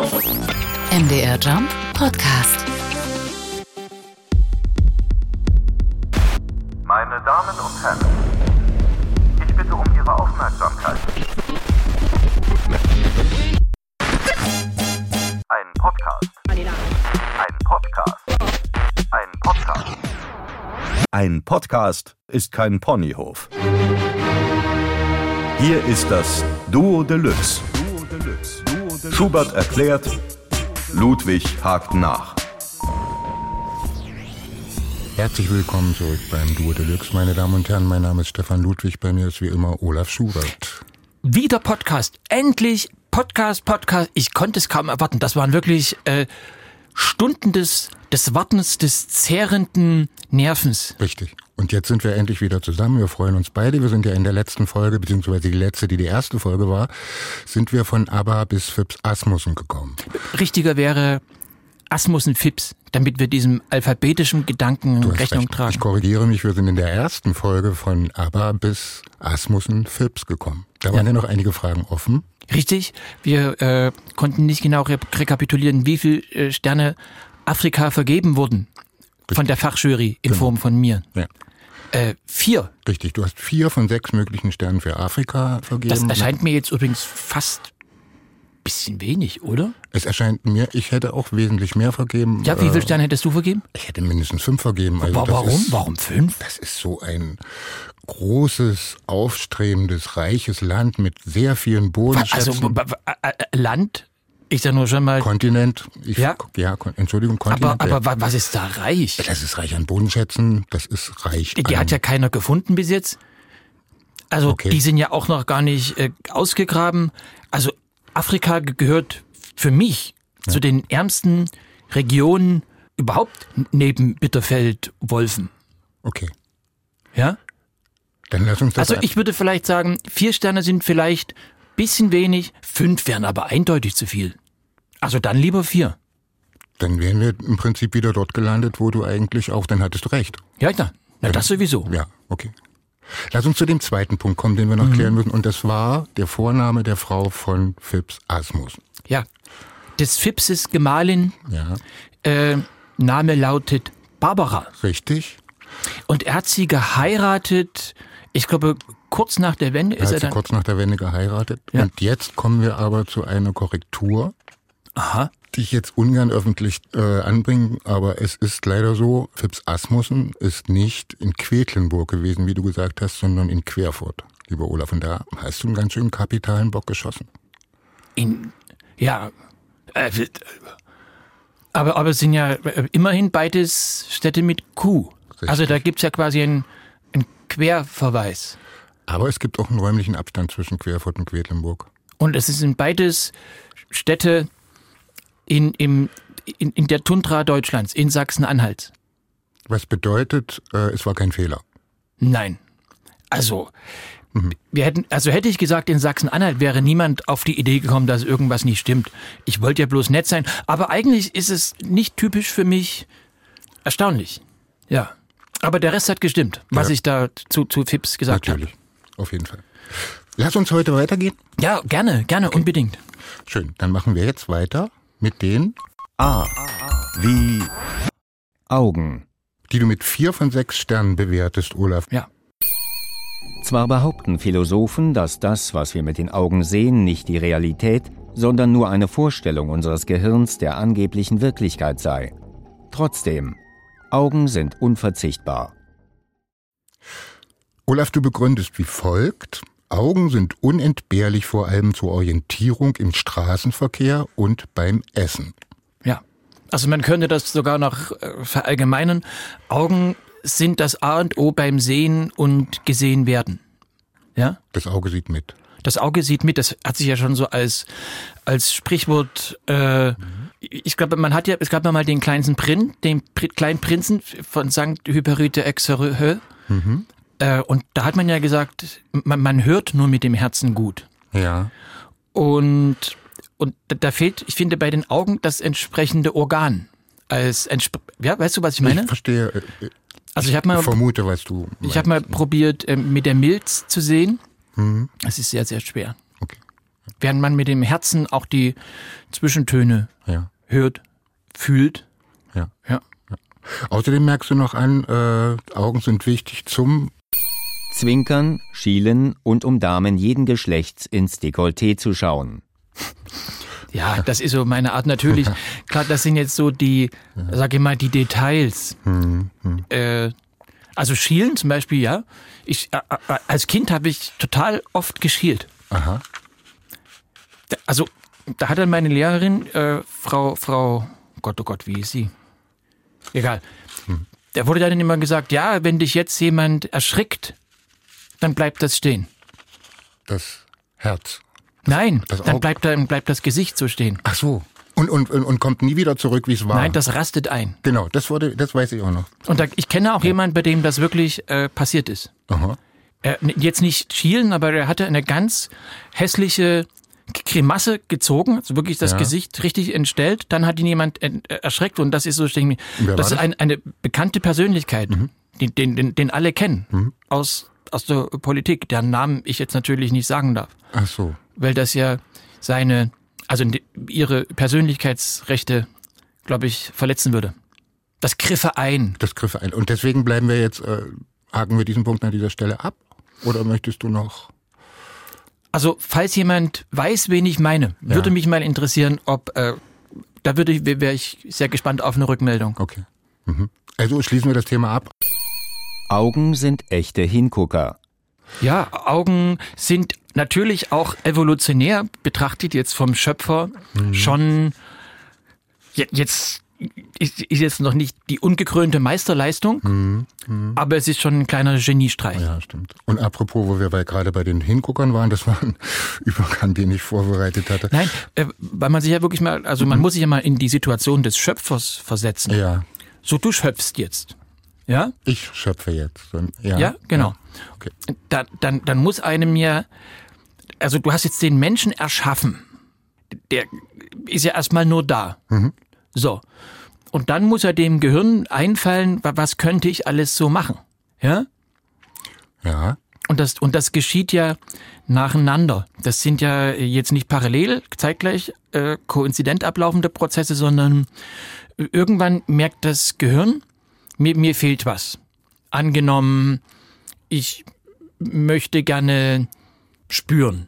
MDR Jump Podcast. Meine Damen und Herren, ich bitte um Ihre Aufmerksamkeit. Ein Podcast. Ein Podcast. Ein Podcast. Ein Podcast ist kein Ponyhof. Hier ist das Duo Deluxe. Schubert erklärt, Ludwig hakt nach. Herzlich willkommen zurück beim Duo Deluxe, meine Damen und Herren. Mein Name ist Stefan Ludwig, bei mir ist wie immer Olaf Schubert. Wieder Podcast. Endlich Podcast, Podcast. Ich konnte es kaum erwarten. Das waren wirklich äh, Stunden des, des Wartens, des zehrenden Nervens. Richtig. Und jetzt sind wir endlich wieder zusammen. Wir freuen uns beide. Wir sind ja in der letzten Folge, beziehungsweise die letzte, die die erste Folge war, sind wir von ABBA bis Phipps Asmussen gekommen. Richtiger wäre Asmussen Phipps, damit wir diesem alphabetischen Gedanken Rechnung recht. tragen. Ich korrigiere mich, wir sind in der ersten Folge von ABBA bis Asmussen Phipps gekommen. Da waren ja noch einige Fragen offen. Richtig. Wir äh, konnten nicht genau re rekapitulieren, wie viel äh, Sterne Afrika vergeben wurden von der Fachjury in Form von mir. Ja. Äh, vier. Richtig, du hast vier von sechs möglichen Sternen für Afrika vergeben. Das erscheint mir jetzt übrigens fast bisschen wenig, oder? Es erscheint mir, ich hätte auch wesentlich mehr vergeben. Ja, wie Äh, viele Sterne hättest du vergeben? Ich hätte mindestens fünf vergeben. Also warum? Ist, Warum fünf? Das ist so ein großes, aufstrebendes, reiches Land mit sehr vielen Also Bodenschätzen. b- äh, äh, Land, ich sag nur schon mal, Kontinent. Ich, Ja. ja, Entschuldigung, aber, Kontinent. aber ja. wa- was ist da reich? das ist reich an Bodenschätzen, das ist reich Die hat ja keiner gefunden bis jetzt. Also Okay. die sind ja auch noch gar nicht äh, ausgegraben. Also Afrika ge- gehört für mich zu den ärmsten Regionen überhaupt neben Bitterfeld, Wolfen. okay, Ja? dann lass uns das... Also ich würde vielleicht sagen, vier Sterne sind vielleicht bisschen wenig, fünf wären aber eindeutig zu viel. Also dann lieber vier. dann wären wir im Prinzip wieder dort gelandet, wo du eigentlich auch... Dann hattest du recht. Ja, na, na das sowieso. Ja, okay. Lass uns zu dem zweiten Punkt kommen, den wir noch klären müssen. Und das war der Vorname der Frau von Phipps Asmussen. Ja. Des Phipses Gemahlin, Ja, äh, Name lautet Barbara. richtig. Und er hat sie geheiratet, ich glaube, kurz nach der Wende Er ist hat er sie dann. kurz nach der Wende geheiratet. Ja. Und jetzt kommen wir aber zu einer Korrektur, Aha. die ich jetzt ungern öffentlich äh, anbringen, aber es ist leider so, Phipps Asmussen ist nicht in Quedlinburg gewesen, wie du gesagt hast, sondern in Querfurt, lieber Olaf. Und da hast du einen ganz schönen kapitalen Bock geschossen. In, ja. Äh, aber, aber es sind ja äh, immerhin beides Städte mit Q. Also da gibt's ja quasi einen, einen Querverweis. Aber es gibt auch einen räumlichen Abstand zwischen Querfurt und Quedlinburg. Und es sind beides Städte in, im, in, in der Tundra Deutschlands, in Sachsen-Anhalt. Was bedeutet, äh, es war kein Fehler. Nein. Also, wir hätten, also hätte ich gesagt, in Sachsen-Anhalt wäre niemand auf die Idee gekommen, dass irgendwas nicht stimmt. Ich wollte ja bloß nett sein, aber eigentlich ist es nicht typisch für mich erstaunlich. Ja. Aber der Rest hat gestimmt, was Ja. ich da zu, zu Fips gesagt Natürlich, auf jeden Fall. Lass uns heute weitergehen. habe. Ja, gerne, gerne, unbedingt. Schön, dann machen wir jetzt weiter mit den, A. Wie Augen. die du mit vier von sechs Sternen bewertest, Olaf. Ja. Zwar behaupten Philosophen, dass das, was wir mit den Augen sehen, nicht die Realität, sondern nur eine Vorstellung unseres Gehirns der angeblichen Wirklichkeit sei. Trotzdem, Augen sind unverzichtbar. Olaf, du begründest wie folgt. Augen sind unentbehrlich vor allem zur Orientierung im Straßenverkehr und beim Essen. Ja. Also man könnte das sogar noch äh, verallgemeinern. Augen sind das A und O beim Sehen und gesehen werden. Ja? Das Auge sieht mit. Das Auge sieht mit, das hat sich ja schon so als, als Sprichwort, äh, ich glaube, man hat ja, es gab ja mal den kleinsten Prin, den Pri kleinen Prinzen von St. Hyperite Exerhö. Äh, und da hat man ja gesagt, man, man hört nur mit dem Herzen gut. Ja. Und, und da- fehlt, ich finde, bei den Augen das entsprechende Organ. Als entspr ja, weißt du, was ich meine? Ich verstehe, äh, Also ich habe mal, vermute, was du ich habe mal probiert, ähm, mit der Milz zu sehen. Mhm. Es ist sehr, sehr schwer. Okay. während man mit dem Herzen auch die Zwischentöne Ja. hört, fühlt. Ja. Ja. Außerdem merkst du noch an, äh, Augen sind wichtig zum Zwinkern, schielen und um Damen jeden Geschlechts ins Dekolleté zu schauen. Ja, das ist so meine Art natürlich. Klar, das sind jetzt so die, sag ich mal, die Details. Äh, also schielen zum Beispiel, ja. Ich, äh, als Kind habe ich total oft geschielt. Aha. Also da hat dann meine Lehrerin, äh, Frau, Frau, Gott, oh Gott, wie ist sie? Egal. Da wurde dann immer gesagt, ja, wenn dich jetzt jemand erschrickt, dann bleibt das stehen. Das Herz. Nein, Das dann bleibt, dann bleibt das Gesicht so stehen. Ach so. Und, und, und, kommt nie wieder zurück, wie es war. Nein, das rastet ein. genau, das wurde, das weiß ich auch noch. Und da, ich kenne auch jemanden, bei dem das wirklich äh, passiert ist. Aha. Er, jetzt nicht schielen, aber er hatte eine ganz hässliche Grimasse gezogen, also wirklich das Ja. Gesicht richtig entstellt. Dann hat ihn jemand äh, erschreckt und das ist so stehen. wer Das war ist ein, eine bekannte Persönlichkeit, den, den, den, den alle kennen aus, aus der Politik, deren Namen ich jetzt natürlich nicht sagen darf, Ach so. weil das ja seine, also ihre Persönlichkeitsrechte, glaube ich, verletzen würde. Das griffe ein. Das griff ein. Und deswegen bleiben wir jetzt, äh, haken wir diesen Punkt an dieser Stelle ab? Oder möchtest du noch? Also, falls jemand weiß, wen ich meine, würde mich mal interessieren, ob, äh, da würde ich, wäre ich sehr gespannt auf eine Rückmeldung. Okay. Mhm. Also schließen wir das Thema ab. Augen sind echte Hingucker. Ja, Augen sind natürlich auch evolutionär betrachtet jetzt vom Schöpfer schon je- jetzt ist, ist jetzt noch nicht die ungekrönte Meisterleistung, aber es ist schon ein kleiner Geniestreich. Ja, stimmt. Und apropos, wo wir bei, gerade bei den Hinguckern waren, das war ein Übergang, den ich vorbereitet hatte. Nein, äh, weil man sich ja wirklich mal, also man muss sich ja mal in die Situation des Schöpfers versetzen. Ja, So, du schöpfst jetzt. Ja? ich schöpfe jetzt. Ja, Ja, genau. Okay. Dann, dann, dann muss einem ja, also du hast jetzt den Menschen erschaffen. Der ist ja erstmal nur da. So. Und dann muss er dem Gehirn einfallen, wa- was könnte ich alles so machen? Ja? Ja, Und das, und das geschieht ja nacheinander. Das sind ja jetzt nicht parallel, zeitgleich, äh, koinzident ablaufende Prozesse, sondern irgendwann merkt das Gehirn, mir, mir fehlt was. Angenommen, ich möchte gerne spüren.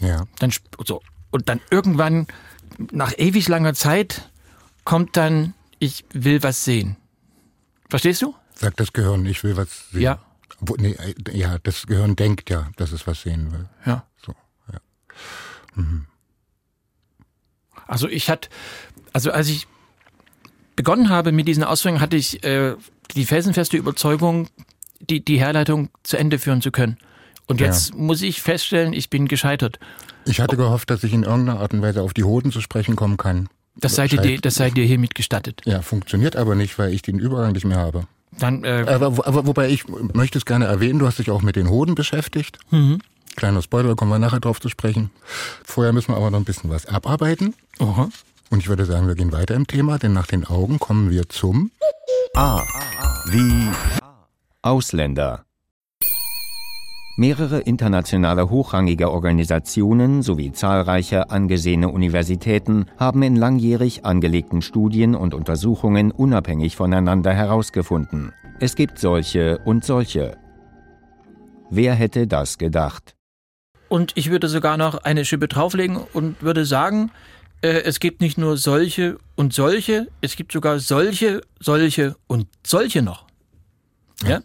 ja. Dann, so. Und dann irgendwann, nach ewig langer Zeit, kommt dann, ich will was sehen. Verstehst du? Sagt das Gehirn, ich will was sehen. Ja. Wo, nee, äh, ja, das Gehirn denkt ja, dass es was sehen will. Ja. So, ja. Also ich hatte, also als ich begonnen habe mit diesen Ausführungen, hatte ich äh, die felsenfeste Überzeugung, die, die Herleitung zu Ende führen zu können. Und jetzt muss ich feststellen, ich bin gescheitert. Ich hatte gehofft, dass ich in irgendeiner Art und Weise auf die Hoden zu sprechen kommen kann. Das sei dir, das sei dir hiermit gestattet. Ja, funktioniert aber nicht, weil ich den Übergang nicht mehr habe. Dann, äh, Aber, aber wobei ich möchte es gerne erwähnen, du hast dich auch mit den Hoden beschäftigt. Kleiner Spoiler, kommen wir nachher drauf zu sprechen. Vorher müssen wir aber noch ein bisschen was abarbeiten. aha. Und ich würde sagen, wir gehen weiter im Thema, denn nach den Augen kommen wir zum A. Wie Ausländer. Mehrere internationale hochrangige Organisationen sowie zahlreiche angesehene Universitäten haben in langjährig angelegten Studien und Untersuchungen unabhängig voneinander herausgefunden, es gibt solche und solche. Wer hätte das gedacht? Und ich würde sogar noch eine Schippe drauflegen und würde sagen, es gibt nicht nur solche und solche, es gibt sogar solche, solche und solche noch. Ja?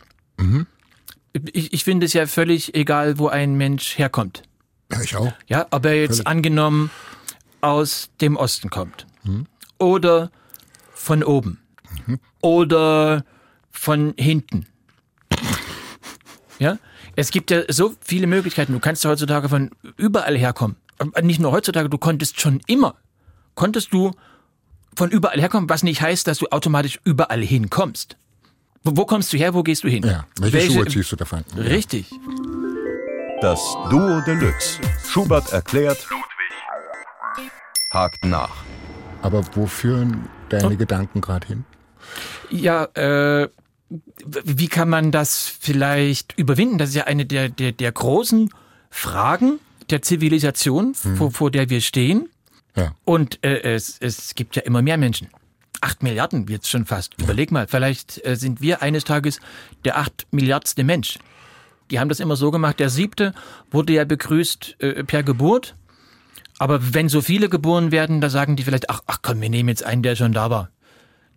Ich, ich finde es ja völlig egal, wo ein Mensch herkommt. Ja, ich auch. Ja, ob er jetzt Völlig. angenommen aus dem Osten kommt. Oder von oben. Oder von hinten. Ja? Es gibt ja so viele Möglichkeiten. Du kannst ja heutzutage von überall herkommen. Aber Nicht nur heutzutage, du konntest schon immer. Konntest du von überall herkommen, was nicht heißt, dass du automatisch überall hinkommst. Wo, wo kommst du her, wo gehst du hin? Ja, welche, Schuhe ziehst du davon? Richtig. das Duo Deluxe. Schubert erklärt, hakt nach. Aber wo führen deine Gedanken gerade hin? Ja, äh, wie kann man das vielleicht überwinden? Das ist ja eine der, der, der großen Fragen, der Zivilisation, vor, vor der wir stehen. Ja. Und äh, es, es gibt ja immer mehr Menschen. Acht Milliarden jetzt schon fast. Überleg mal, vielleicht äh, sind wir eines Tages der acht Milliardste Mensch. Die haben das immer so gemacht. Der siebte wurde ja begrüßt äh, per Geburt. Aber wenn so viele geboren werden, da sagen die vielleicht, ach, ach komm, wir nehmen jetzt einen, der schon da war.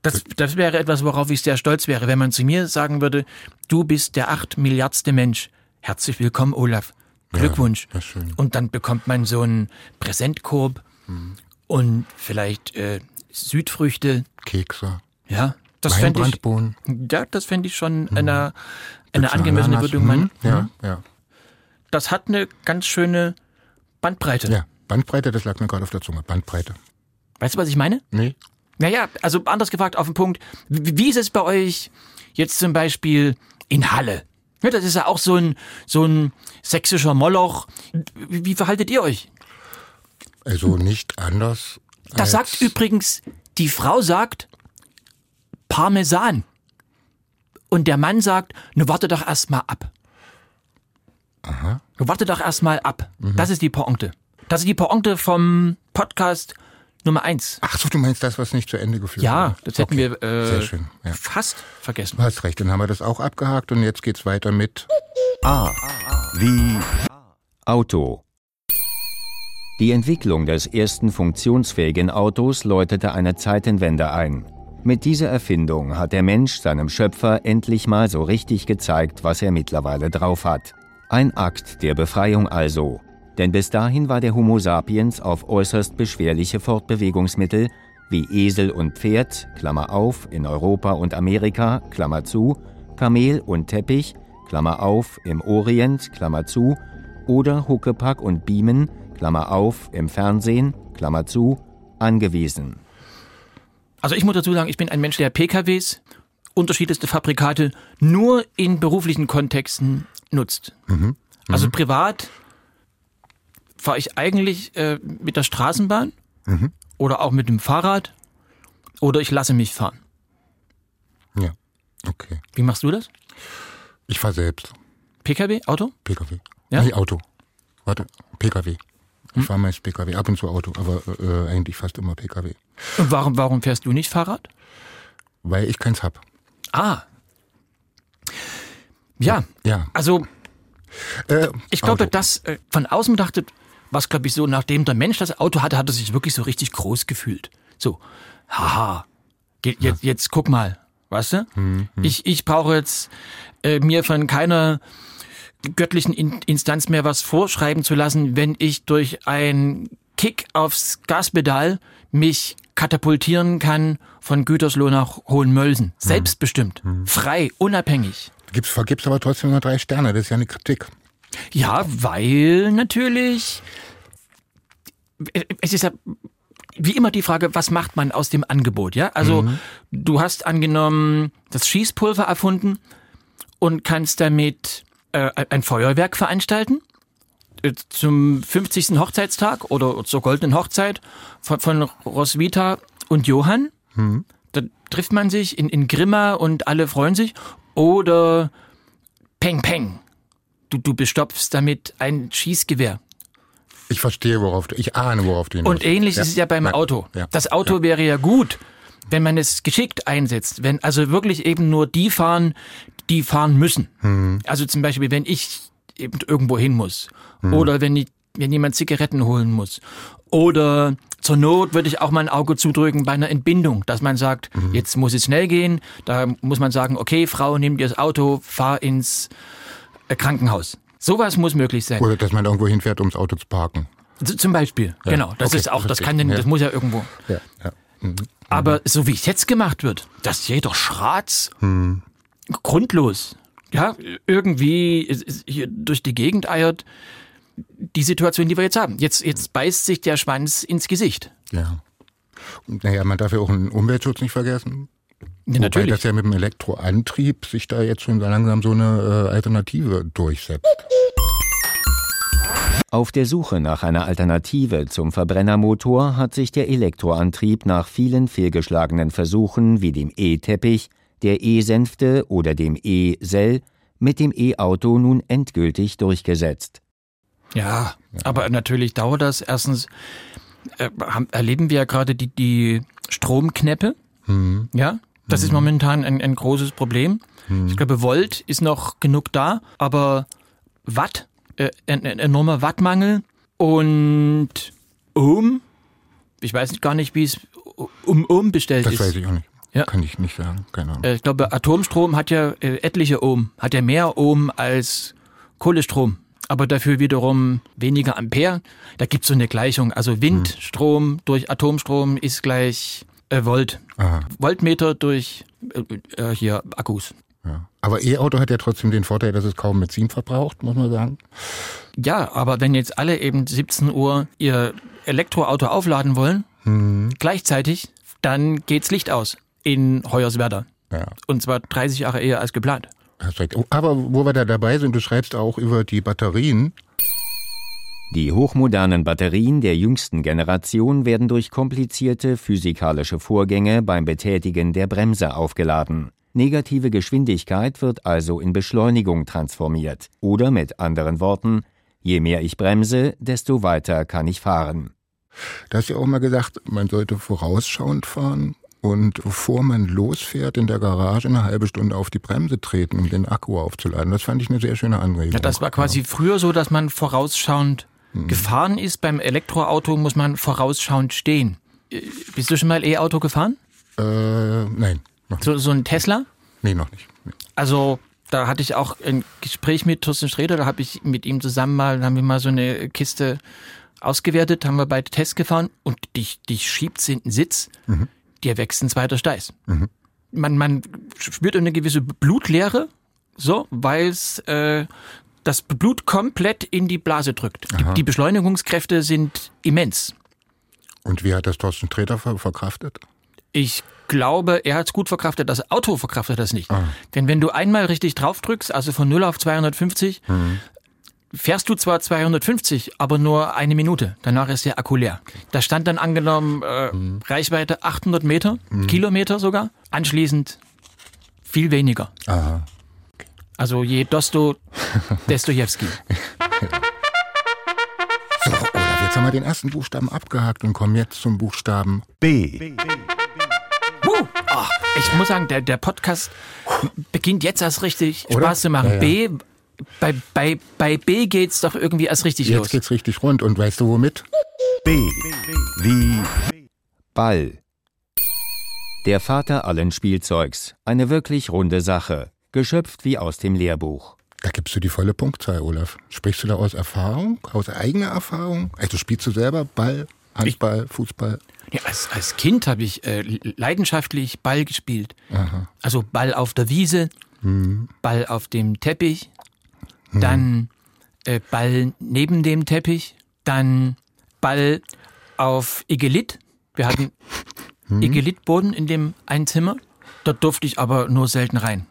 Das, das wäre etwas, worauf ich sehr stolz wäre, wenn man zu mir sagen würde, du bist der acht Milliardste Mensch. Herzlich willkommen, Olaf. Glückwunsch. schön. Und dann bekommt man so einen Präsentkorb und vielleicht äh, Südfrüchte. Kekse, Ja, das fände ich, ja, das fände ich schon eine, eine Hübsche angemessene Ananas. Würdigung. Mhm. Ja, ja. Das hat eine ganz schöne Bandbreite. Ja, Bandbreite, das lag mir gerade auf der Zunge. Bandbreite. Weißt du, was ich meine? Nee, Naja, also anders gefragt auf den Punkt, wie ist es bei euch jetzt zum Beispiel in Halle? Ja, das ist ja auch so ein, so ein sächsischer Moloch. Wie, wie verhaltet ihr euch? also nicht anders. Das sagt übrigens, die Frau sagt Parmesan. Und der Mann sagt, nu warte doch erst mal ab. Aha. Nu warte doch erst mal ab. Das ist die Pointe. Das ist die Pointe vom Podcast Nummer eins. Ach so, du meinst das, was nicht zu Ende geführt Ja, wurde. das hätten okay. wir äh, Sehr schön. Ja. fast vergessen. Du hast recht, dann haben wir das auch abgehakt und jetzt geht's weiter mit A. Wie Auto. Die Entwicklung des ersten funktionsfähigen Autos läutete eine Zeitenwende ein. Mit dieser Erfindung hat der Mensch seinem Schöpfer endlich mal so richtig gezeigt, was er mittlerweile drauf hat. Ein Akt der Befreiung also. Denn bis dahin war der Homo sapiens auf äußerst beschwerliche Fortbewegungsmittel wie Esel und Pferd, Klammer auf, in Europa und Amerika, Klammer zu, Kamel und Teppich, Klammer auf, im Orient, Klammer zu, oder Huckepack und Beamen, Klammer auf, im Fernsehen, Klammer zu, angewiesen. Also ich muss dazu sagen, ich bin ein Mensch, der PKWs, unterschiedlichste Fabrikate, nur in beruflichen Kontexten nutzt. Also privat fahre ich eigentlich äh, mit der Straßenbahn oder auch mit dem Fahrrad oder ich lasse mich fahren. Ja, okay. Wie machst du das? Ich fahr selbst. PKW, Auto? PKW. Ja? Nee, Auto. Warte, PKW. Ich fahr meist PKW, ab und zu Auto, aber äh, eigentlich fast immer PKW. Und warum, warum fährst du nicht Fahrrad? Weil ich keins hab. Ah. Ja, Ja. also Äh, Ich glaube, dass äh, von außen betrachtet, was glaube ich so, nachdem der Mensch das Auto hatte, hat er sich wirklich so richtig groß gefühlt. So, haha, jetzt, jetzt guck mal, weißt du? Mhm, Ich, ich brauche jetzt äh, mir von keiner göttlichen In Instanz mehr was vorschreiben zu lassen, wenn ich durch einen Kick aufs Gaspedal mich katapultieren kann von Gütersloh nach Hohenmölsen. Mhm. Selbstbestimmt, frei, unabhängig. Gibt's, vergibst aber trotzdem nur drei Sterne, das ist ja eine Kritik. Ja, weil natürlich es ist ja wie immer die Frage, was macht man aus dem Angebot, ja? Also du hast angenommen das Schießpulver erfunden und kannst damit äh, ein Feuerwerk veranstalten äh, zum 50. Hochzeitstag oder zur goldenen Hochzeit von, von Roswitha und Johann. Da trifft man sich in, in Grimma und alle freuen sich. Oder Peng Peng. Du, du bestopfst damit ein Schießgewehr. Ich verstehe, worauf du, ich ahne, worauf du hinaus Und ähnlich ist es ja beim Ja. Auto. Ja. Das Auto wäre ja gut, wenn man es geschickt einsetzt, wenn also wirklich eben nur die fahren, die fahren müssen. Hm. Also zum Beispiel, wenn ich eben irgendwo hin muss Hm. oder wenn, ich, wenn jemand Zigaretten holen muss oder zur Not würde ich auch mal ein Auge zudrücken bei einer Entbindung, dass man sagt, Mhm. jetzt muss es schnell gehen. Da muss man sagen, okay, Frau, nimm dir das Auto, fahr ins äh, Krankenhaus. Sowas muss möglich sein. Oder dass man irgendwo hinfährt, ums Auto zu parken. Z- Zum Beispiel, genau. Das okay, ist auch, das kann denn, Ja. das muss ja irgendwo. Ja, ja. Mhm. Aber so wie es jetzt gemacht wird, dass jeder Schratz grundlos, ja, irgendwie ist- ist hier durch die Gegend eiert, die Situation, die wir jetzt haben. Jetzt, jetzt beißt sich der Schwanz ins Gesicht. ja. Naja, man darf ja auch den Umweltschutz nicht vergessen. Ja, Wobei natürlich. das ja mit dem Elektroantrieb sich da jetzt schon langsam so eine äh, Alternative durchsetzt. Auf der Suche nach einer Alternative zum Verbrennermotor hat sich der Elektroantrieb nach vielen fehlgeschlagenen Versuchen wie dem E-Teppich, der E-Sänfte oder dem E-Sell mit dem E-Auto nun endgültig durchgesetzt. Ja, aber natürlich dauert das. Erstens äh, haben, erleben wir ja gerade die, die Stromkneppe. Mhm. Ja, das ist momentan ein, ein großes Problem. Ich glaube, Volt ist noch genug da, aber Watt, äh, ein, ein enormer Wattmangel und Ohm, ich weiß gar nicht, wie es um Ohm bestellt Das ist. weiß ich auch nicht. Ja. Kann ich nicht sagen. Keine Ahnung. Äh, Ich glaube, Atomstrom hat ja äh, etliche Ohm, hat ja mehr Ohm als Kohlestrom, aber dafür wiederum weniger Ampere. Da gibt's so eine Gleichung. Also Windstrom durch Atomstrom ist gleich äh, Volt. Aha. Voltmeter durch äh, äh, hier Akkus. Ja. Aber E-Auto hat ja trotzdem den Vorteil, dass es kaum Benzin verbraucht, muss man sagen. Ja, aber wenn jetzt alle eben 17 Uhr ihr Elektroauto aufladen wollen, gleichzeitig, dann geht's Licht aus in Hoyerswerda. Ja. Und zwar 30 Jahre eher als geplant. Oh, aber wo wir da dabei sind, du schreibst auch über die Batterien. Die hochmodernen Batterien der jüngsten Generation werden durch komplizierte physikalische Vorgänge beim Betätigen der Bremse aufgeladen. Negative Geschwindigkeit wird also in Beschleunigung transformiert. Oder mit anderen Worten, je mehr ich bremse, desto weiter kann ich fahren. Da hast du ja auch mal gesagt, man sollte vorausschauend fahren und bevor man losfährt, in der Garage eine halbe Stunde auf die Bremse treten, um den Akku aufzuladen. Das fand ich eine sehr schöne Anregung. Ja, das war quasi früher so, dass man vorausschauend Mhm. gefahren ist. Beim Elektroauto muss man vorausschauend stehen. Äh, Bist du schon mal E-Auto gefahren? Äh, nein. So, so ein Tesla? Nee, noch nicht. Nee. Also da hatte ich auch ein Gespräch mit Thorsten Sträder, da habe ich mit ihm zusammen mal, haben wir mal so eine Kiste ausgewertet, haben wir beide Tests gefahren und dich, dich schiebt in den Sitz, dir wächst ein zweiter Steiß. Man, man spürt eine gewisse Blutleere, so, weil es äh, das Blut komplett in die Blase drückt. Die, die Beschleunigungskräfte sind immens. Und wie hat das Thorsten Sträter ver verkraftet? Ich glaube, er hat es gut verkraftet, das Auto verkraftet das nicht. Denn wenn du einmal richtig draufdrückst, also von 0 auf 250, fährst du zwar 250, aber nur eine Minute. Danach ist der Akku leer. Da stand dann angenommen äh, Reichweite 800 Meter, Kilometer sogar. Anschließend viel weniger. Aha. Also je Dosto, Dostojewski. So, Olaf, jetzt haben wir den ersten Buchstaben abgehakt und kommen jetzt zum Buchstaben B. Huh, ach, ich muss sagen, der, der Podcast beginnt jetzt erst richtig Oder? Spaß zu machen. Ja, ja. B, bei, bei, bei B geht's doch irgendwie erst richtig Jetzt los. geht's richtig rund. Und weißt du womit? B. Wie Ball. Der Vater allen Spielzeugs. Eine wirklich runde Sache. Geschöpft wie aus dem Lehrbuch. Da gibst du die volle Punktzahl, Olaf. Sprichst du da aus Erfahrung, aus eigener Erfahrung? Also spielst du selber Ball, Handball, Fußball? Ja, als, als Kind habe ich äh, leidenschaftlich Ball gespielt. Also Ball auf der Wiese, Ball auf dem Teppich, dann äh, Ball neben dem Teppich, dann Ball auf Igelit. Wir hatten Igelitboden in dem einen Zimmer. Dort durfte ich aber nur selten rein.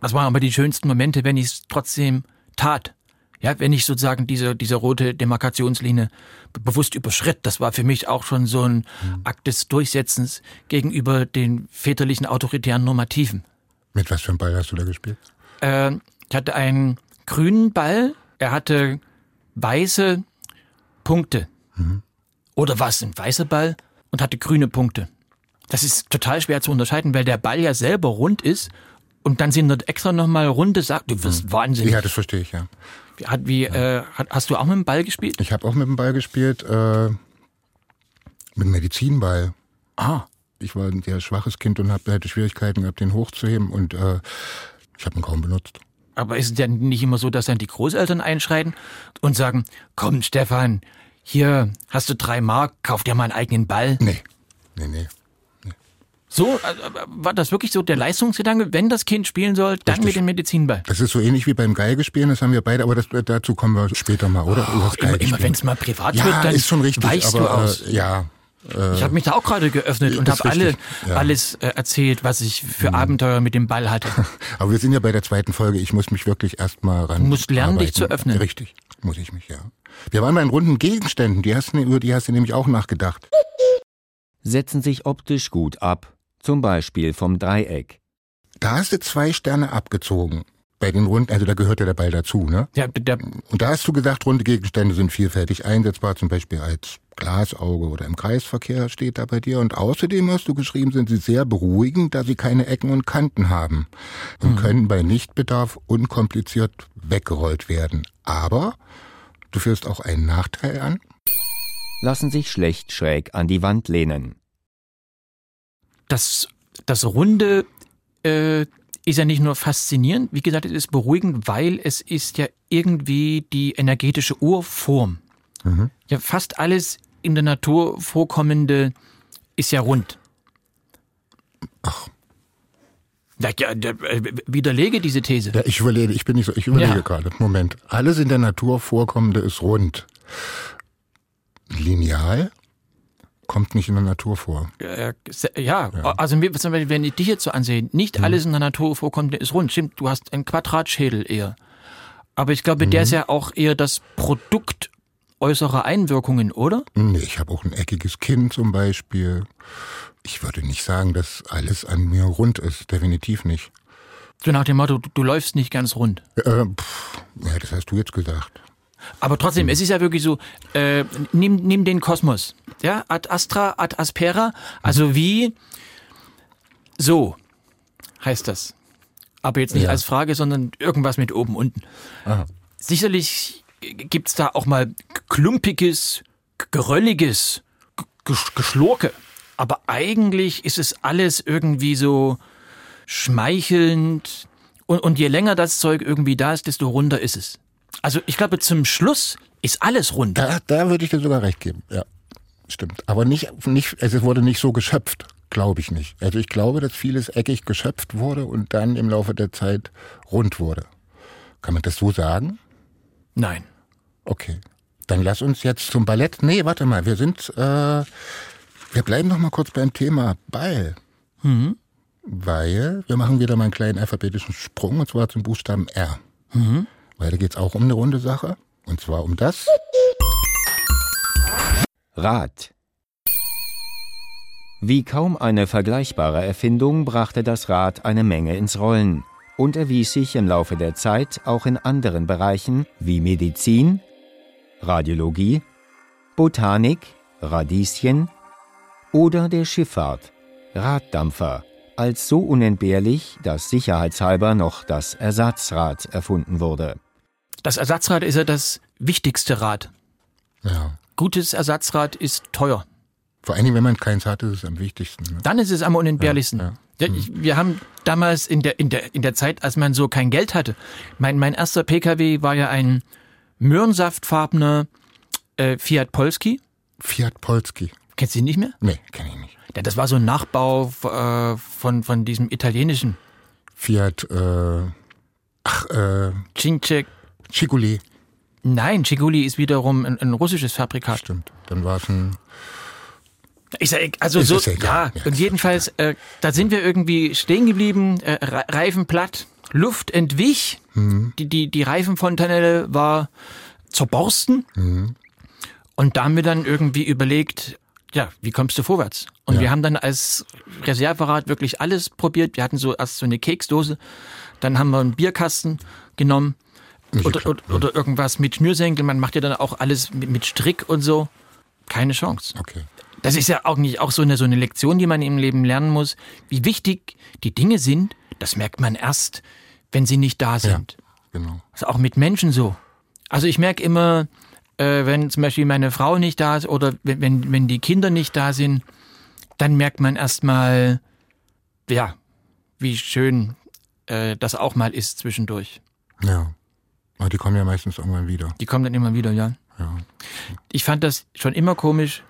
Das waren aber die schönsten Momente, wenn ich es trotzdem tat. Ja, wenn ich sozusagen diese, diese rote Demarkationslinie be- bewusst überschritt, das war für mich auch schon so ein Akt des Durchsetzens gegenüber den väterlichen autoritären Normativen. Mit was für einem Ball hast du da gespielt? Äh, ich hatte einen grünen Ball, er hatte weiße Punkte. Oder war es ein weißer Ball und hatte grüne Punkte? Das ist total schwer zu unterscheiden, weil der Ball ja selber rund ist und dann sind dort extra nochmal runde Sachen. Du wirst wahnsinnig. Ja, das verstehe ich, ja. Hat, wie, äh, hat, hast du auch mit dem Ball gespielt? Ich habe auch mit dem Ball gespielt, äh, mit dem Medizinball. Ah, Ich war ein sehr schwaches Kind und hab, hatte Schwierigkeiten gehabt, den hochzuheben und äh, ich habe ihn kaum benutzt. aber ist es denn nicht immer so, dass dann die Großeltern einschreiten und sagen, komm Stefan, hier hast du drei Mark, kauf dir mal einen eigenen Ball. Nee, nee, nee. So, äh, äh, war das wirklich so der Leistungsgedanke, wenn das Kind spielen soll, dann mit dem Medizinball? Das ist so ähnlich wie beim Geigespielen, das haben wir beide, aber das, dazu kommen wir später mal, oder? Oh, Immer, immer wenn es mal privat ja, wird, dann ist schon richtig, weichst aber du aus. Äh, ja, ich habe mich da auch gerade geöffnet und habe alle richtig, ja. Mhm. alles äh, erzählt, was ich für Abenteuer mit dem Ball hatte. aber wir sind ja bei der zweiten Folge. Ich muss mich wirklich erstmal ran. Du musst lernen, dich arbeiten. zu öffnen. Richtig, muss ich mich, ja. Wir waren bei den runden Gegenständen, die hast, du- über die hast du nämlich auch nachgedacht. Setzen sich optisch gut ab. Zum Beispiel vom Dreieck. Da hast du zwei Sterne abgezogen. bei den runden, also da gehört ja der Ball dazu, ne? Der, der, Und da hast du gesagt, runde Gegenstände sind vielfältig einsetzbar, zum Beispiel als Glasauge oder im Kreisverkehr steht da bei dir. Und außerdem hast du geschrieben, sind sie sehr beruhigend, da sie keine Ecken und Kanten haben und können bei Nichtbedarf unkompliziert weggerollt werden. Aber du führst auch einen Nachteil an. Lassen sich schlecht schräg an die Wand lehnen. Das, das Runde äh, ist ja nicht nur faszinierend, wie gesagt, es ist beruhigend, weil es ist ja irgendwie die energetische Urform. Ja, fast alles in der Natur vorkommende ist ja rund. Ach. Ja, ja, äh, widerlege diese These. Ja, ich überlege, ich bin nicht so, ich überlege Ja. gerade. Moment. Alles in der Natur vorkommende ist rund. Lineal kommt nicht in der Natur vor. Äh, se- ja, also wenn ich dich jetzt so ansehe, nicht alles in der Natur vorkommt, ist rund. Stimmt, du hast einen Quadratschädel eher. Aber ich glaube, der ist ja auch eher das Produkt äußerer Einwirkungen, oder? Nee, ich habe auch ein eckiges Kinn zum Beispiel. Ich würde nicht sagen, dass alles an mir rund ist. Definitiv nicht. So nach dem Motto, du, du läufst nicht ganz rund. Äh, pff, ja, das hast du jetzt gesagt. Aber trotzdem, es ist ja wirklich so, äh, nimm, nimm den Kosmos. Ja, ad astra, ad aspera. Also wie so heißt das. Aber jetzt nicht Ja. als Frage, sondern irgendwas mit oben, unten. Aha. Sicherlich gibt's da auch mal klumpiges, gerölliges, Gesch- Geschlurke. Aber eigentlich ist es alles irgendwie so schmeichelnd. Und, und je länger das Zeug irgendwie da ist, desto runder ist es. Also ich glaube, zum Schluss ist alles rund. Da, da würde ich dir sogar recht geben. Ja, stimmt. Aber nicht, nicht, es wurde nicht so geschöpft. Glaube ich nicht. Also ich glaube, dass vieles eckig geschöpft wurde und dann im Laufe der Zeit rund wurde. Kann man das so sagen? Nein. Okay. Dann lass uns jetzt zum Ballett. Nee, warte mal, wir sind, äh, wir bleiben noch mal kurz beim Thema Ball. Weil wir machen wieder mal einen kleinen alphabetischen Sprung und zwar zum Buchstaben R. Weil da geht's auch um eine runde Sache. Und zwar um das. Rad. Wie kaum eine vergleichbare Erfindung brachte das Rad eine Menge ins Rollen und erwies sich im Laufe der Zeit auch in anderen Bereichen wie Medizin, Radiologie, Botanik, Radieschen oder der Schifffahrt, Raddampfer, als so unentbehrlich, dass sicherheitshalber noch das Ersatzrad erfunden wurde. Das Ersatzrad ist ja das wichtigste Rad. Ja. Gutes Ersatzrad ist teuer. Vor allen Dingen, wenn man keins hat, ist es am wichtigsten. Ne? Dann ist es am unentbehrlichsten. Ja, Ja, ich, wir haben damals in der, in, der, in der Zeit, als man so kein Geld hatte, mein, mein erster Pkw war ja ein möhrensaftfarbener äh, Fiat Polski. Fiat Polski. Kennst du ihn nicht mehr? Nee, kenne ich nicht. Ja, das war so ein Nachbau äh, von, von diesem italienischen Fiat, äh, ach, äh, Cince. Chiguli. Nein, Ciguli ist wiederum ein, ein russisches Fabrikat. Stimmt. Dann war es ein, Ich sag, also Ist so, ja, Ja, und jedenfalls, äh, da sind wir irgendwie stehen geblieben, äh, Re- Reifen platt, Luft entwich, Mhm. die, die, die Reifenfontanelle war zerborsten Mhm. und da haben wir dann irgendwie überlegt, ja, wie kommst du vorwärts? Und Ja. wir haben dann als Reserverad wirklich alles probiert. Wir hatten so erst so eine Keksdose, dann haben wir einen Bierkasten genommen oder, oder, oder irgendwas mit Schnürsenkel. Man macht ja dann auch alles mit, mit Strick und so. Keine Chance. okay. Das ist ja auch nicht auch so eine, so eine Lektion, die man im Leben lernen muss. Wie wichtig die Dinge sind, das merkt man erst, wenn sie nicht da Ja, sind. genau. Das ist auch mit Menschen so. Also ich merke immer, äh, wenn zum Beispiel meine Frau nicht da ist oder wenn, wenn, wenn die Kinder nicht da sind, dann merkt man erstmal, ja, wie schön äh, das auch mal ist zwischendurch. Ja. Aber die kommen ja meistens irgendwann wieder. Die kommen dann immer wieder, ja. Ja. Ich fand das schon immer komisch.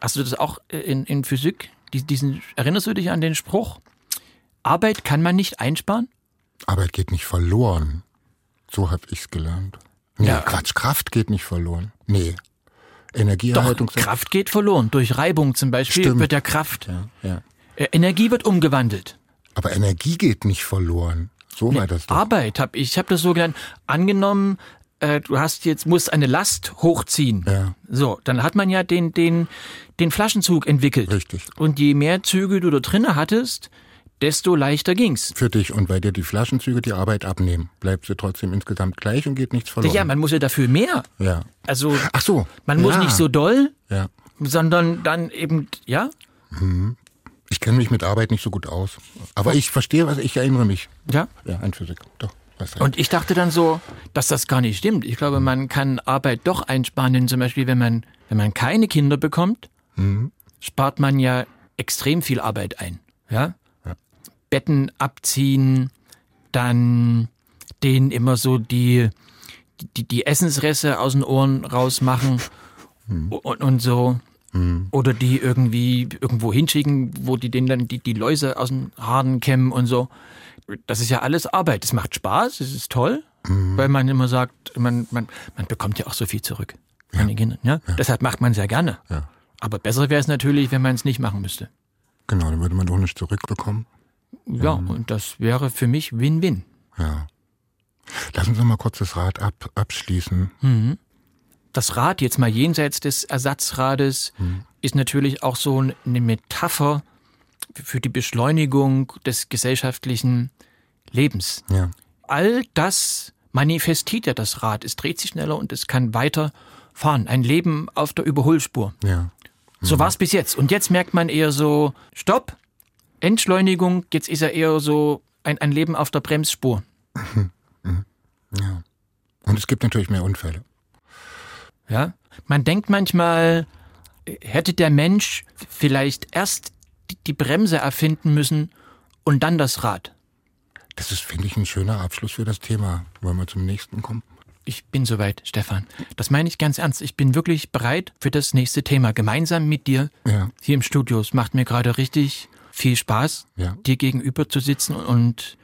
Hast du das auch äh, in, in Physik? Die- Diesen, erinnerst du dich an den Spruch? Arbeit kann man nicht einsparen? Arbeit geht nicht verloren. So habe ich's gelernt. Nee, Ja. Quatsch, Kraft geht nicht verloren. Nee. Doch, Energieerhaltung. Kraft geht verloren. Durch Reibung zum Beispiel Stimmt. wird der Kraft. Ja, ja. Äh, Energie wird umgewandelt. Aber Energie geht nicht verloren. So war das doch. Arbeit habe ich habe das so genannt. Angenommen, äh, du hast jetzt musst eine Last hochziehen. Ja. So, dann hat man ja den den den Flaschenzug entwickelt. Richtig. Und je mehr Züge du da drinnen hattest, desto leichter ging's. Für dich und weil dir die Flaschenzüge die Arbeit abnehmen, bleibt sie trotzdem insgesamt gleich und geht nichts verloren. Ja, man muss ja dafür mehr. ja. Also Ach so. man muss ja. nicht so doll, Ja. sondern dann eben, ja, Ich kenne mich mit Arbeit nicht so gut aus. Aber ich verstehe, was ich erinnere mich. ja. Ja, an Physik. Doch. Und ich dachte dann so, dass das gar nicht stimmt. Ich glaube, man kann Arbeit doch einsparen, denn zum Beispiel, wenn man, wenn man keine Kinder bekommt, spart man ja extrem viel Arbeit ein. Ja? Betten abziehen, dann denen immer so die, die, die Essensreste aus den Ohren rausmachen und, und so. Oder die irgendwie irgendwo hinschicken, wo die denen dann die, die Läuse aus den Haaren kämmen und so. Das ist ja alles Arbeit. Es macht Spaß, es ist toll, weil man immer sagt, man, man, man bekommt ja auch so viel zurück von den Kindern. Ja? Deshalb macht man es ja gerne. Ja. Aber besser wäre es natürlich, wenn man es nicht machen müsste. Genau, dann würde man doch nicht zurückbekommen. Ja, und das wäre für mich Win-Win. Ja. Lassen Sie mal kurz das Rad ab, abschließen. Das Rad, jetzt mal jenseits des Ersatzrades, ist natürlich auch so eine Metapher für die Beschleunigung des gesellschaftlichen Lebens. Ja. All das manifestiert ja das Rad. Es dreht sich schneller und es kann weiter fahren. Ein Leben auf der Überholspur. Ja. So war es bis jetzt. Und jetzt merkt man eher so, Stopp, Entschleunigung, jetzt ist er eher so ein, ein Leben auf der Bremsspur. Ja. Und es gibt natürlich mehr Unfälle. Ja? Man denkt manchmal, hätte der Mensch vielleicht erst die- Bremse erfinden müssen und dann das Rad. Das ist, finde ich, ein schöner Abschluss für das Thema. Wollen wir zum nächsten kommen? Ich bin soweit, Stefan. Das meine ich ganz ernst. Ich bin wirklich bereit für das nächste Thema. Gemeinsam mit dir Ja. hier im Studio. Es macht mir gerade richtig viel Spaß, Ja. dir gegenüber zu sitzen und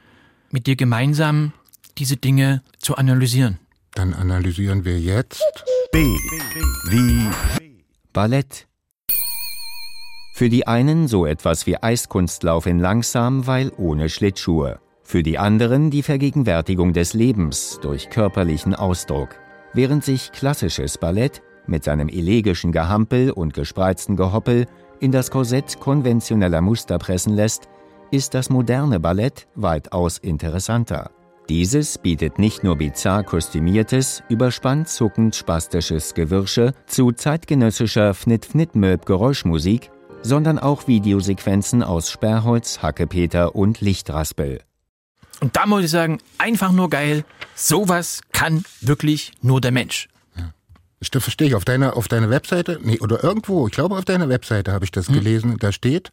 mit dir gemeinsam diese Dinge zu analysieren. Dann analysieren wir jetzt. B wie Ballett. Für die einen so etwas wie Eiskunstlauf in langsam, weil ohne Schlittschuhe. Für die anderen die Vergegenwärtigung des Lebens durch körperlichen Ausdruck. Während sich klassisches Ballett mit seinem elegischen Gehampel und gespreizten Gehoppel in das Korsett konventioneller Muster pressen lässt, ist das moderne Ballett weitaus interessanter. Dieses bietet nicht nur bizarr kostümiertes, überspannt zuckend spastisches Gewürsche zu zeitgenössischer Fnitt-Fnitt-Möb-Geräuschmusik, sondern auch Videosequenzen aus Sperrholz, Hackepeter und Lichtraspel. Und da muss ich sagen, einfach nur geil. Sowas kann wirklich nur der Mensch. Ich, das verstehe ich. Auf deiner, auf deiner Webseite, nee, oder irgendwo, ich glaube auf deiner Webseite habe ich das gelesen, da steht,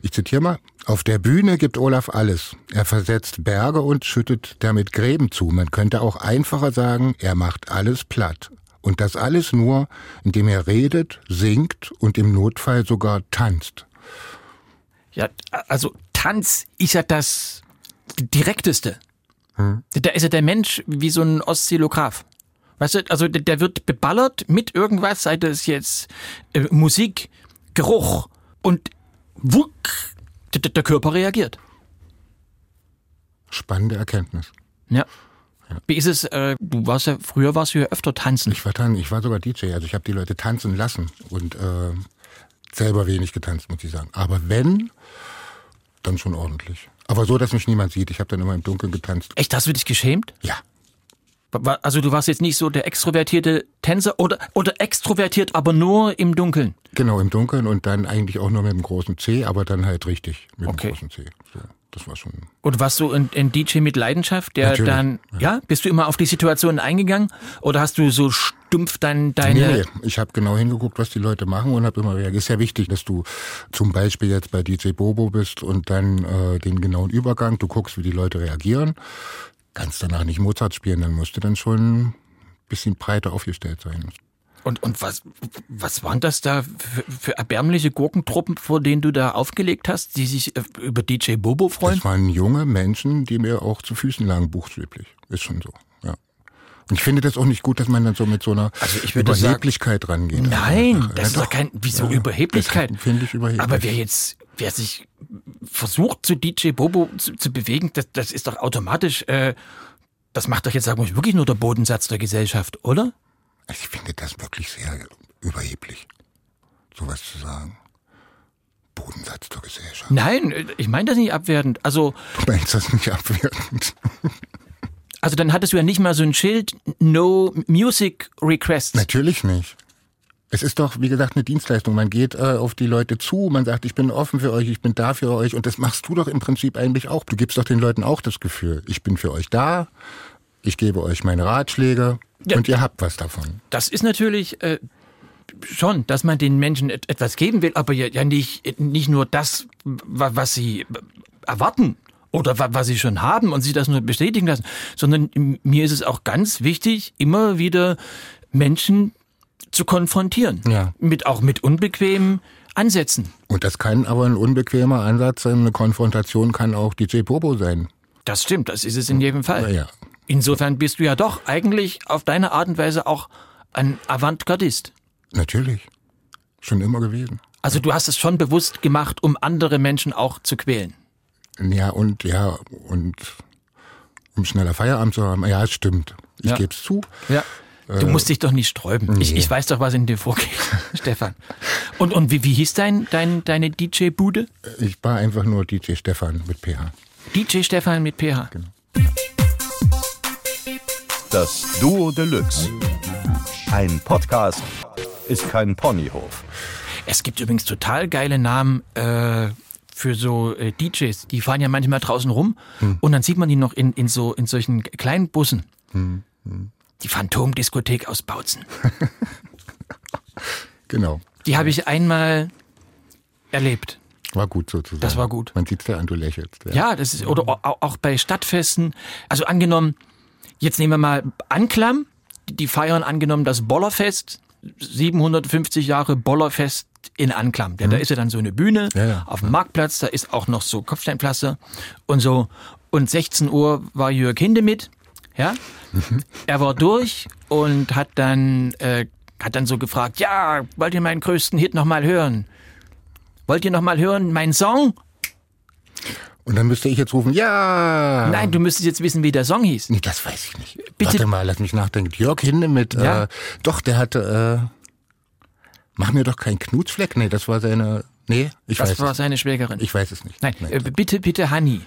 ich zitiere mal, auf der Bühne gibt Olaf alles. Er versetzt Berge und schüttet damit Gräben zu. Man könnte auch einfacher sagen, er macht alles platt. Und das alles nur, indem er redet, singt und im Notfall sogar tanzt. Ja, also Tanz ist ja das Direkteste. Da ist ja der Mensch wie so ein Oszillograph. Weißt du, also der, der wird beballert mit irgendwas, sei das jetzt äh, Musik, Geruch und wuck, der, der Körper reagiert. Spannende Erkenntnis. Ja. Wie ist es, äh, du warst ja, früher warst du ja öfter tanzen. Ich war dann, ich war sogar DJ, also ich habe die Leute tanzen lassen und äh, selber wenig getanzt, muss ich sagen. Aber wenn, dann schon ordentlich. Aber so, dass mich niemand sieht. Ich habe dann immer im Dunkeln getanzt. Echt, hast du dich geschämt? Ja, Also du warst jetzt nicht so der extrovertierte Tänzer oder, oder extrovertiert, aber nur im Dunkeln. genau, im Dunkeln und dann eigentlich auch nur mit dem großen C, aber dann halt richtig mit Okay. dem großen C. So, das war schon. Und warst du ein, ein DJ mit Leidenschaft, der Natürlich, dann, ja. bist du immer auf die Situation eingegangen oder hast du so stumpf dann deine, Nee, ich habe genau hingeguckt, was die Leute machen und habe immer reagiert. Ist ja wichtig, dass du zum Beispiel jetzt bei DJ Bobo bist und dann äh, den genauen Übergang, du guckst, wie die Leute reagieren. Kannst danach nicht Mozart spielen, dann musst du dann schon ein bisschen breiter aufgestellt sein. und, und was, was waren das da für, für erbärmliche Gurkentruppen, vor denen du da aufgelegt hast, die sich äh, über DJ Bobo freuen? Das waren junge Menschen, die mir auch zu Füßen lagen, buchstäblich. Ist schon so, ja. Und ich finde das auch nicht gut, dass man dann so mit so einer Also ich würde sagen- Überheblichkeit rangeht. Nein, Also, das ja ist doch kein, wieso Ja, Überheblichkeit? Finde ich überheblich. Aber wer jetzt, wer sich versucht, zu DJ Bobo zu, zu bewegen, das, das ist doch automatisch, äh, das macht doch jetzt, sagen wir wirklich nur der Bodensatz der Gesellschaft, oder? Ich finde das wirklich sehr überheblich, sowas zu sagen. Bodensatz zur Gesellschaft. Nein, ich meine das nicht abwertend. Also, Du meinst das nicht abwertend? also dann hattest du ja nicht mal so ein Schild, no music requests. Natürlich nicht. Es ist doch, wie gesagt, eine Dienstleistung. Man geht äh, auf die Leute zu, man sagt, ich bin offen für euch, ich bin da für euch. Und das machst du doch im Prinzip eigentlich auch. Du gibst doch den Leuten auch das Gefühl, ich bin für euch da, ich gebe euch meine Ratschläge Ja. und ihr habt was davon. Das ist natürlich äh, schon, dass man den Menschen et etwas geben will, aber ja, ja nicht, nicht nur das, wa- was sie erwarten oder wa- was sie schon haben und sie das nur bestätigen lassen, sondern mir ist es auch ganz wichtig, immer wieder Menschen zu konfrontieren. Ja. Mit, auch mit unbequemen Ansätzen. Und das kann aber ein unbequemer Ansatz sein. Eine Konfrontation kann auch DJ Bobo sein. Das stimmt, das ist es in jedem Fall. Ja. Insofern bist du ja doch eigentlich auf deine Art und Weise auch ein Avantgardist. Natürlich. Schon immer gewesen. Also du hast es schon bewusst gemacht, um andere Menschen auch zu quälen. Ja, und ja, und um schneller Feierabend zu haben. Ja, es stimmt. Ich Ja. gebe es zu. Ja. Du musst dich doch nicht sträuben. Ich, nee. ich weiß doch, was in dir vorgeht, Stefan. Und, und wie, wie hieß dein, dein, deine DJ-Bude? Ich war einfach nur DJ Stefan mit PH. DJ Stefan mit PH. Das Duo Deluxe. Ein Podcast ist kein Ponyhof. Es gibt übrigens total geile Namen äh, für so äh, DJs. Die fahren ja manchmal draußen rum und dann sieht man die noch in, in, so, in solchen kleinen Bussen. Die Phantomdiskothek aus Bautzen. Genau. Die habe ich einmal erlebt. War gut sozusagen. Das war gut. Man sieht's ja an, du lächelst. Ja, das ist, oder au- auch bei Stadtfesten. Also angenommen, jetzt nehmen wir mal Anklam, die- feiern angenommen das Bollerfest, 750 Jahre Bollerfest in Anklam. Ja, Da ist ja dann so eine Bühne Ja, ja. auf dem Marktplatz, da ist auch noch so Kopfsteinpflaster und so. Und 16 Uhr war Jörg Hinde mit, ja. Er war durch und hat dann, äh, hat dann so gefragt, ja, wollt ihr meinen größten Hit noch mal hören? Wollt ihr noch mal hören, meinen Song? Und dann müsste ich jetzt rufen, ja. Nein, du müsstest jetzt wissen, wie der Song hieß. Nee, das weiß ich nicht. Bitte- Warte mal, lass mich nachdenken. Jörg Hinde mit, Ja. äh, doch, der hatte, äh, mach mir doch keinen Knutsfleck. Nee, das war seine, nee, ich Das weiß war es. seine Schwägerin. Ich weiß es nicht. Nein, äh, bitte, bitte Honey.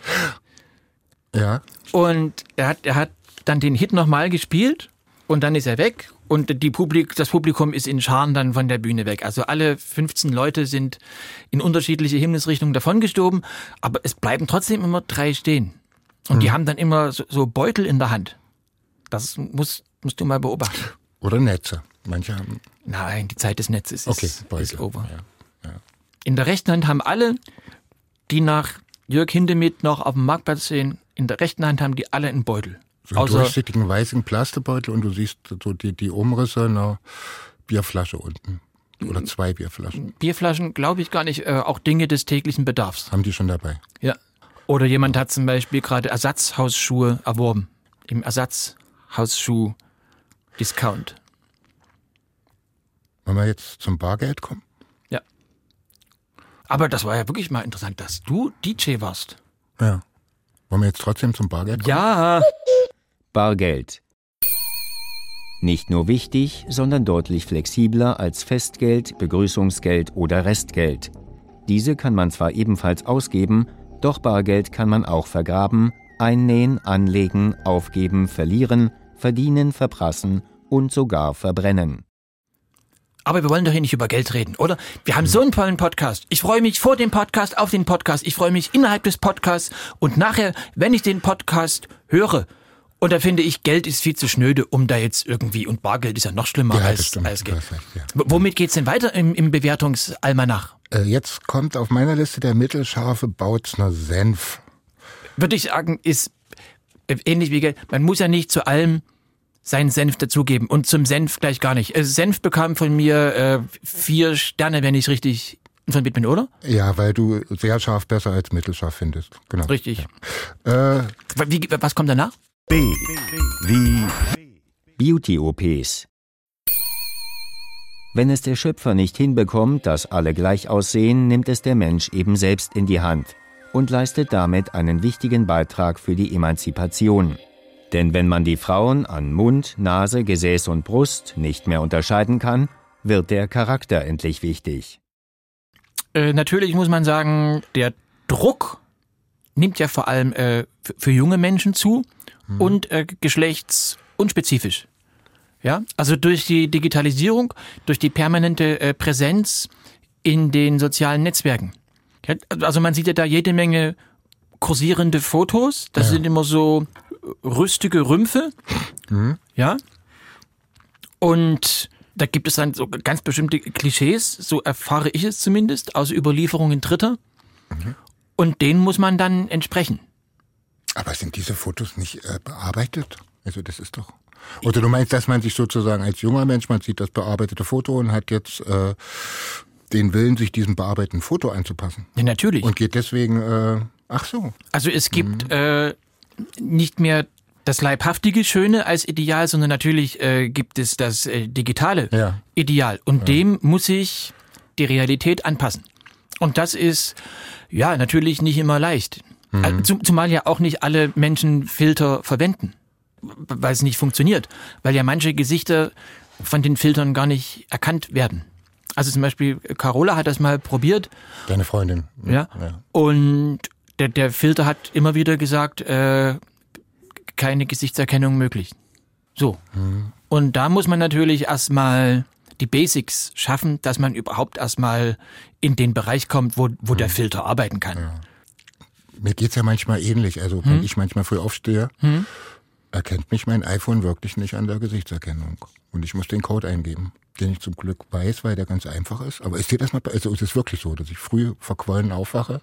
Ja. Und er hat, er hat dann den Hit nochmal gespielt und dann ist er weg und die Publik, das Publikum ist in Scharen dann von der Bühne weg. Also alle 15 Leute sind in unterschiedliche Himmelsrichtungen davongestoben, aber es bleiben trotzdem immer drei stehen. Und die haben dann immer so, so Beutel in der Hand. Das muss, musst du mal beobachten. Oder Netze. Manche haben, Nein, die Zeit des Netzes ist, okay, ist Beutel. over. Ja. In der rechten Hand haben alle, die nach Jörg Hindemith noch auf dem Marktplatz sehen, in der rechten Hand haben die alle einen Beutel. So einen durchsichtigen weißen Plastebeutel und du siehst so die, die Umrisse einer Bierflasche unten. Oder zwei Bierflaschen. Bierflaschen glaube ich gar nicht, äh, auch Dinge des täglichen Bedarfs. Haben die schon dabei. Ja. Oder jemand hat zum Beispiel gerade Ersatzhausschuhe erworben. Im Ersatzhausschuh-Discount. Wollen wir jetzt zum Bargeld kommen? Ja. Aber das war ja wirklich mal interessant, dass du DJ warst. Ja. Wollen wir jetzt trotzdem zum Bargeld kommen? Ja. Bargeld. Nicht nur wichtig, sondern deutlich flexibler als Festgeld, Begrüßungsgeld oder Restgeld. Diese kann man zwar ebenfalls ausgeben, doch Bargeld kann man auch vergraben, einnähen, anlegen, aufgeben, verlieren, verdienen, verprassen und sogar verbrennen. Aber wir wollen doch hier nicht über Geld reden, oder? Wir haben so einen tollen Podcast. Ich freue mich vor dem Podcast auf den Podcast. Ich freue mich innerhalb des Podcasts und nachher, wenn ich den Podcast höre. Und da finde ich, Geld ist viel zu schnöde, um da jetzt irgendwie, und Bargeld ist ja noch schlimmer Ja, als, als Geld. ja. Womit geht's denn weiter im, im Bewertungsalmanach? Äh, jetzt kommt auf meiner Liste der mittelscharfe Bautzner Senf. Würde ich sagen, ist äh, ähnlich wie Geld. Man muss ja nicht zu allem seinen Senf dazugeben und zum Senf gleich gar nicht. Äh, Senf bekam von mir äh, vier Sterne, wenn ich richtig informiert bin, oder? Ja, weil du sehr scharf besser als mittelscharf findest. Genau. Richtig. Äh, Wie, was kommt danach? B wie Beauty-OPs. Wenn es der Schöpfer nicht hinbekommt, dass alle gleich aussehen, nimmt es der Mensch eben selbst in die Hand und leistet damit einen wichtigen Beitrag für die Emanzipation. Denn wenn man die Frauen an Mund, Nase, Gesäß und Brust nicht mehr unterscheiden kann, wird der Charakter endlich wichtig. äh, natürlich muss man sagen, der Druck nimmt ja vor allem äh, für, für junge Menschen zu und äh, geschlechtsunspezifisch. Ja, also durch die Digitalisierung, durch die permanente äh, Präsenz in den sozialen Netzwerken. Ja, Also man sieht ja da jede Menge kursierende Fotos. Das sind immer so rüstige Rümpfe. Ja. Und da gibt es dann so ganz bestimmte Klischees, so erfahre ich es zumindest, aus Überlieferungen Dritter. Und denen muss man dann entsprechen. Aber sind diese Fotos nicht äh, bearbeitet? Also das ist doch. Oder du meinst, dass man sich sozusagen als junger Mensch, man sieht das bearbeitete Foto und hat jetzt äh, den Willen, sich diesem bearbeiteten Foto anzupassen. Ja, natürlich. Und geht deswegen, äh, ach so. Also es gibt äh, nicht mehr das leibhaftige Schöne als Ideal, sondern natürlich äh, gibt es das äh, digitale Ja. Ideal. Und dem muss sich die Realität anpassen. Und das ist ja natürlich nicht immer leicht. Also, zum- Zumal ja auch nicht alle Menschen Filter verwenden, weil es nicht funktioniert. Weil ja manche Gesichter von den Filtern gar nicht erkannt werden. Also zum Beispiel Carola hat das mal probiert Deine Freundin. ja. Und der, der Filter hat immer wieder gesagt, äh, keine Gesichtserkennung möglich. So. Und da muss man natürlich erstmal die Basics schaffen, dass man überhaupt erstmal in den Bereich kommt, wo, wo der Filter arbeiten kann. Mir geht's ja manchmal ähnlich. Also Hm? wenn ich manchmal früh aufstehe, erkennt mich mein iPhone wirklich nicht an der Gesichtserkennung. Und ich muss den Code eingeben, den ich zum Glück weiß, weil der ganz einfach ist. Aber ist dir das mal, also ist es wirklich so, dass ich früh verquollen aufwache?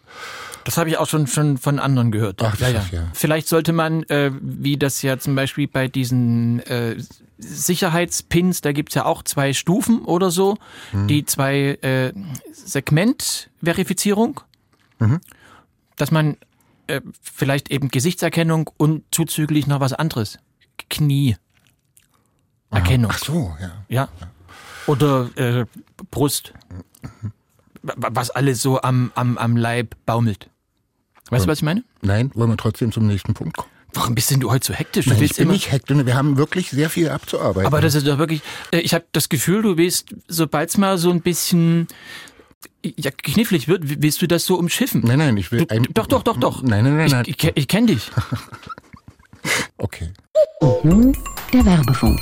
Das habe ich auch schon, schon von anderen gehört. Ach, das ist ja- Vielleicht sollte man, äh, wie das ja zum Beispiel bei diesen äh, Sicherheitspins, da gibt's ja auch zwei Stufen oder so, die zwei äh, Segmentverifizierung, dass man äh, vielleicht eben Gesichtserkennung und zuzüglich noch was anderes. Knie. Erkennung. Ach so, ja. Ja. Oder äh, Brust. Wa- Was alles so am, am, am Leib baumelt. Weißt du, was ich meine? Nein, wollen wir trotzdem zum nächsten Punkt kommen? Warum bist denn du heute so hektisch? Du Nein, ich bin immer. nicht hektisch. Wir haben wirklich sehr viel abzuarbeiten. Aber das ist doch wirklich. äh, Ich habe das Gefühl, du willst, sobald es mal so ein bisschen ja, knifflig wird, willst du das so umschiffen. nein, nein, ich will Du, ein, doch, doch, doch, doch. Nein, nein, nein, Ich, nein. ich, ich kenne dich. Okay. Nun der Werbefunk.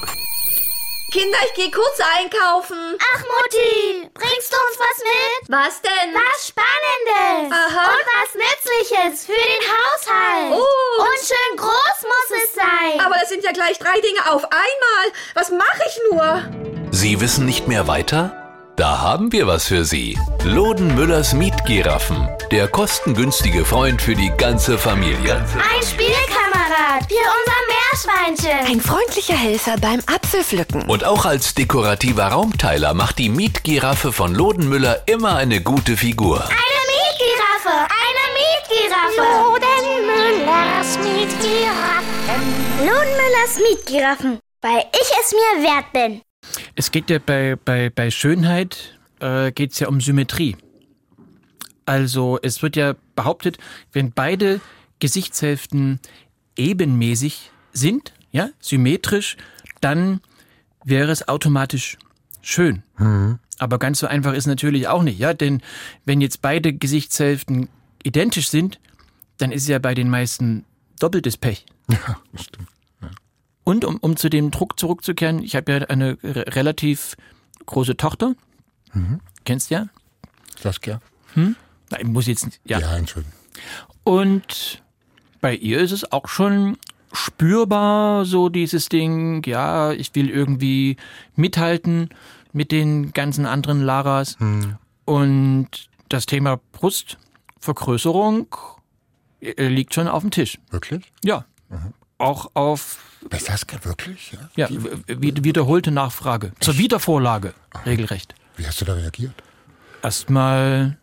Kinder, ich gehe kurz einkaufen. Ach, Mutti, bringst du uns was mit? Was denn? Was Spannendes. Aha. Und was Nützliches für den Haushalt. Gut. Und schön groß muss es sein. Aber das sind ja gleich drei Dinge auf einmal. Was mache ich nur? Sie wissen nicht mehr weiter? Da haben wir was für Sie. Loden Müllers Mietgiraffen. Der kostengünstige Freund für die ganze Familie. Ein Spielkamerad für unser Meerschweinchen. Ein freundlicher Helfer beim Apfelpflücken. Und auch als dekorativer Raumteiler macht die Mietgiraffe von Loden Müller immer eine gute Figur. Eine Mietgiraffe. Eine Mietgiraffe. Lodenmüllers Mietgiraffen. Lodenmüllers Mietgiraffen. Weil ich es mir wert bin. Es geht ja bei, bei, bei Schönheit äh, geht es ja um Symmetrie. Also es wird ja behauptet, wenn beide Gesichtshälften ebenmäßig sind, ja, symmetrisch, dann wäre es automatisch schön. Aber ganz so einfach ist natürlich auch nicht, ja, denn wenn jetzt beide Gesichtshälften identisch sind, dann ist ja bei den meisten doppeltes Pech. Ja, stimmt. Und um, um zu dem Druck zurückzukehren, ich habe ja eine re relativ große Tochter. Kennst ja? Saskia? Nein, muss jetzt nicht. Ja. Ja, Entschuldigung. Und bei ihr ist es auch schon spürbar, so dieses Ding, ja, ich will irgendwie mithalten mit den ganzen anderen Laras. Und das Thema Brustvergrößerung äh, liegt schon auf dem Tisch. Wirklich? Ja. Auch auf Saskia wirklich? Ja. ja, wiederholte Nachfrage. Zur Wiedervorlage, regelrecht. Wie hast du da reagiert? Erstmal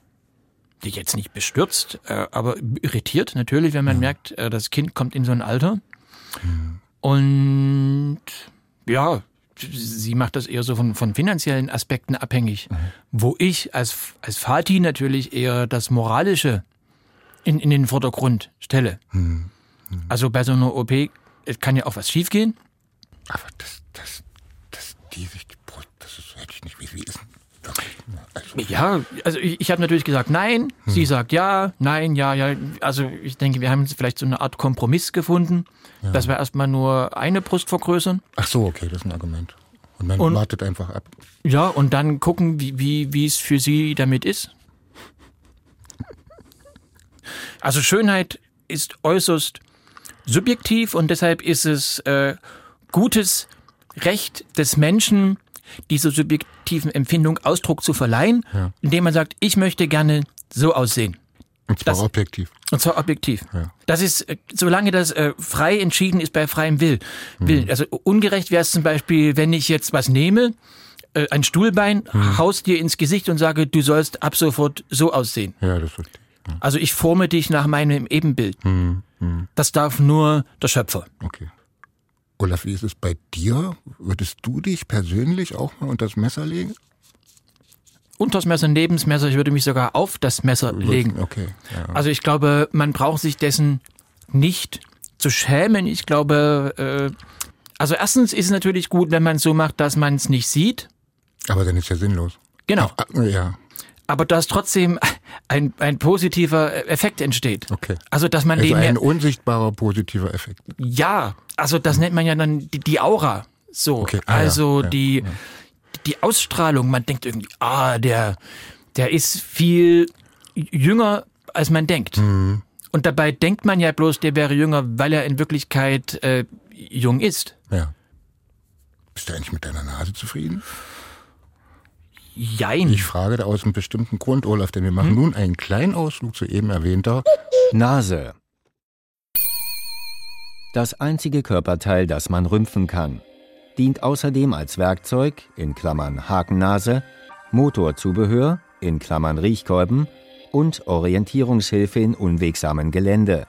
jetzt nicht bestürzt, äh, aber irritiert natürlich, wenn man merkt, äh, das Kind kommt in so ein Alter. Und ja, sie macht das eher so von, von finanziellen Aspekten abhängig, wo ich als, als Vati natürlich eher das Moralische in, in den Vordergrund stelle. Also bei so einer OP es kann ja auch was schiefgehen. Aber das, das, das, die sich die Brust, das ist, hätte ich nicht, wie, wie ist wirklich? Ja, also ich, ich habe natürlich gesagt nein, Hm. sie sagt ja, nein, ja, ja. Also ich denke, wir haben jetzt vielleicht so eine Art Kompromiss gefunden, dass wir erstmal nur eine Brust vergrößern. Ach so, okay, das ist ein Argument. Und man Und- wartet einfach ab. Ja, und dann gucken, wie, wie, wie es für sie damit ist. Also Schönheit ist äußerst subjektiv und deshalb ist es äh, gutes Recht des Menschen, dieser subjektiven Empfindung Ausdruck zu verleihen, Ja. indem man sagt, ich möchte gerne so aussehen. Und zwar Das- objektiv. Und zwar objektiv. Ja. Das ist, äh, solange das äh, frei entschieden ist bei freiem Will. Mhm. Willen. Also ungerecht wäre es zum Beispiel, wenn ich jetzt was nehme, äh, ein Stuhlbein, Mhm. haus dir ins Gesicht und sage, du sollst ab sofort so aussehen. Ja, das verstehe ich. Also ich forme dich nach meinem Ebenbild. Hm, hm, Das darf nur der Schöpfer. okay. Olaf, wie ist es bei dir? Würdest du dich persönlich auch mal unter das Messer legen? Unters Messer, neben das Messer, ich würde mich sogar auf das Messer legen. Okay. Ja. Also ich glaube, man braucht sich dessen nicht zu schämen. Ich glaube, äh, also erstens ist es natürlich gut, wenn man es so macht, dass man es nicht sieht. Aber dann ist ja sinnlos. Genau. Ja, Aber dass trotzdem ein, ein positiver Effekt entsteht. okay. Also dass man Also den ein unsichtbarer positiver Effekt. ja, also das nennt man ja dann die, die Aura. So, Okay, ah ja, also ja, die die Ausstrahlung. Man denkt irgendwie, ah, der der ist viel jünger als man denkt. Mhm. Und dabei denkt man ja bloß, der wäre jünger, weil er in Wirklichkeit äh, jung ist. Ja. Bist du eigentlich mit deiner Nase zufrieden? Jein. Ich frage da aus einem bestimmten Grund, Olaf, denn wir machen Hm? nun einen kleinen Ausflug zu eben erwähnter Nase. Das einzige Körperteil, das man rümpfen kann. Dient außerdem als Werkzeug, in Klammern Hakennase, Motorzubehör, in Klammern Riechkolben und Orientierungshilfe in unwegsamen Gelände,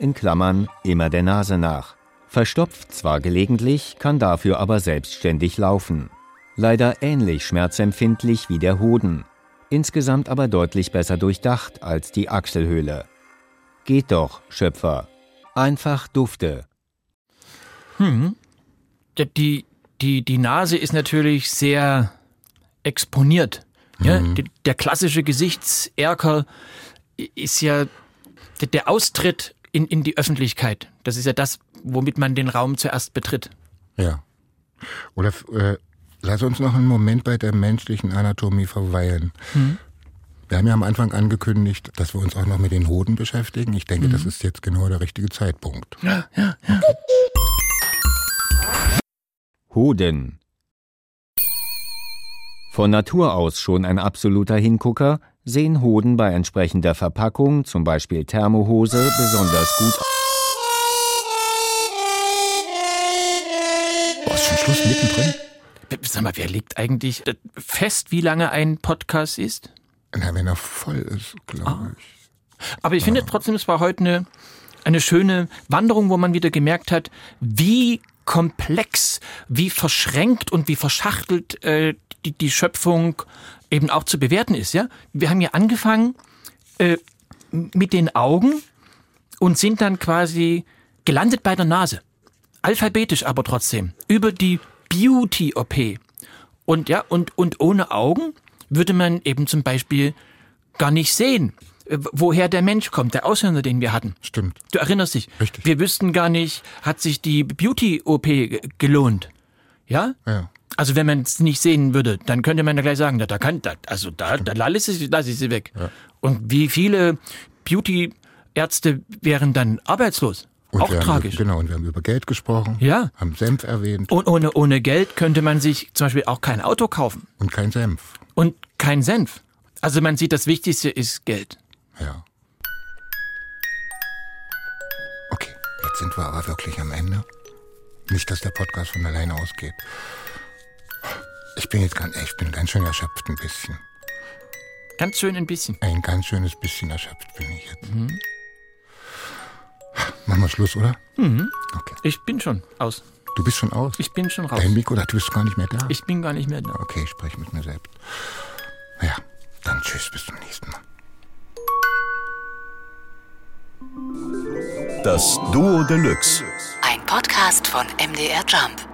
in Klammern immer der Nase nach. Verstopft zwar gelegentlich, kann dafür aber selbstständig laufen. Leider ähnlich schmerzempfindlich wie der Hoden, insgesamt aber deutlich besser durchdacht als die Achselhöhle. Geht doch, Schöpfer. Einfach Dufte. Hm. Die, die, die Nase ist natürlich sehr exponiert. Ja, Mhm. die- Der klassische Gesichtserker ist ja der- der Austritt in, in die Öffentlichkeit. Das ist ja das, womit man den Raum zuerst betritt. Ja. Olaf, äh, lass uns noch einen Moment bei der menschlichen Anatomie verweilen. Hm. Wir haben ja am Anfang angekündigt, dass wir uns auch noch mit den Hoden beschäftigen. Ich denke, das ist jetzt genau der richtige Zeitpunkt. Ja, ja, ja. Hoden. Von Natur aus schon ein absoluter Hingucker, sehen Hoden bei entsprechender Verpackung, zum Beispiel Thermohose, besonders gut Boah, ist schon Schluss mittendrin? Sag mal, wer legt eigentlich fest, wie lange ein Podcast ist? Na, wenn er voll ist, glaube ich. Aber ich finde trotzdem, es war heute eine, eine schöne Wanderung, wo man wieder gemerkt hat, wie komplex, wie verschränkt und wie verschachtelt äh, die, die Schöpfung eben auch zu bewerten ist. Ja, wir haben ja angefangen äh, mit den Augen und sind dann quasi gelandet bei der Nase, alphabetisch aber trotzdem über die Beauty-OP. Und ja, und, und ohne Augen würde man eben zum Beispiel gar nicht sehen, äh, woher der Mensch kommt, der Aussender, den wir hatten. Stimmt. Du erinnerst dich. Richtig. Wir wüssten gar nicht, hat sich die Beauty-OP ge- gelohnt. Ja? Ja. Also wenn man es nicht sehen würde, dann könnte man ja gleich sagen, da, da kann, da, also da, da lasse ich, lasse ich sie weg. Und wie viele Beauty-Ärzte wären dann arbeitslos? Und Auch wir tragisch. Haben, genau, und wir haben über Geld gesprochen, Ja. haben Senf erwähnt Und ohne, ohne Geld könnte man sich zum Beispiel auch kein Auto kaufen. und kein Senf. Und kein Senf. Also man sieht, das Wichtigste ist Geld. Ja. Okay, jetzt sind wir aber wirklich am Ende. Nicht, dass der Podcast von alleine ausgeht. Ich bin jetzt ganz, ich bin ganz schön erschöpft ein bisschen. Ganz schön ein bisschen. Ein ganz schönes bisschen erschöpft bin ich jetzt. Machen wir Schluss, oder? Mhm. Okay. Ich bin schon aus. Du bist schon aus? Ich bin schon raus. Dein Mikro, da bist du gar nicht mehr da? Ich bin gar nicht mehr da. Okay, ich spreche mit mir selbst. Ja, dann tschüss, bis zum nächsten Mal. Das Duo Deluxe. Ein Podcast von MDR Jump.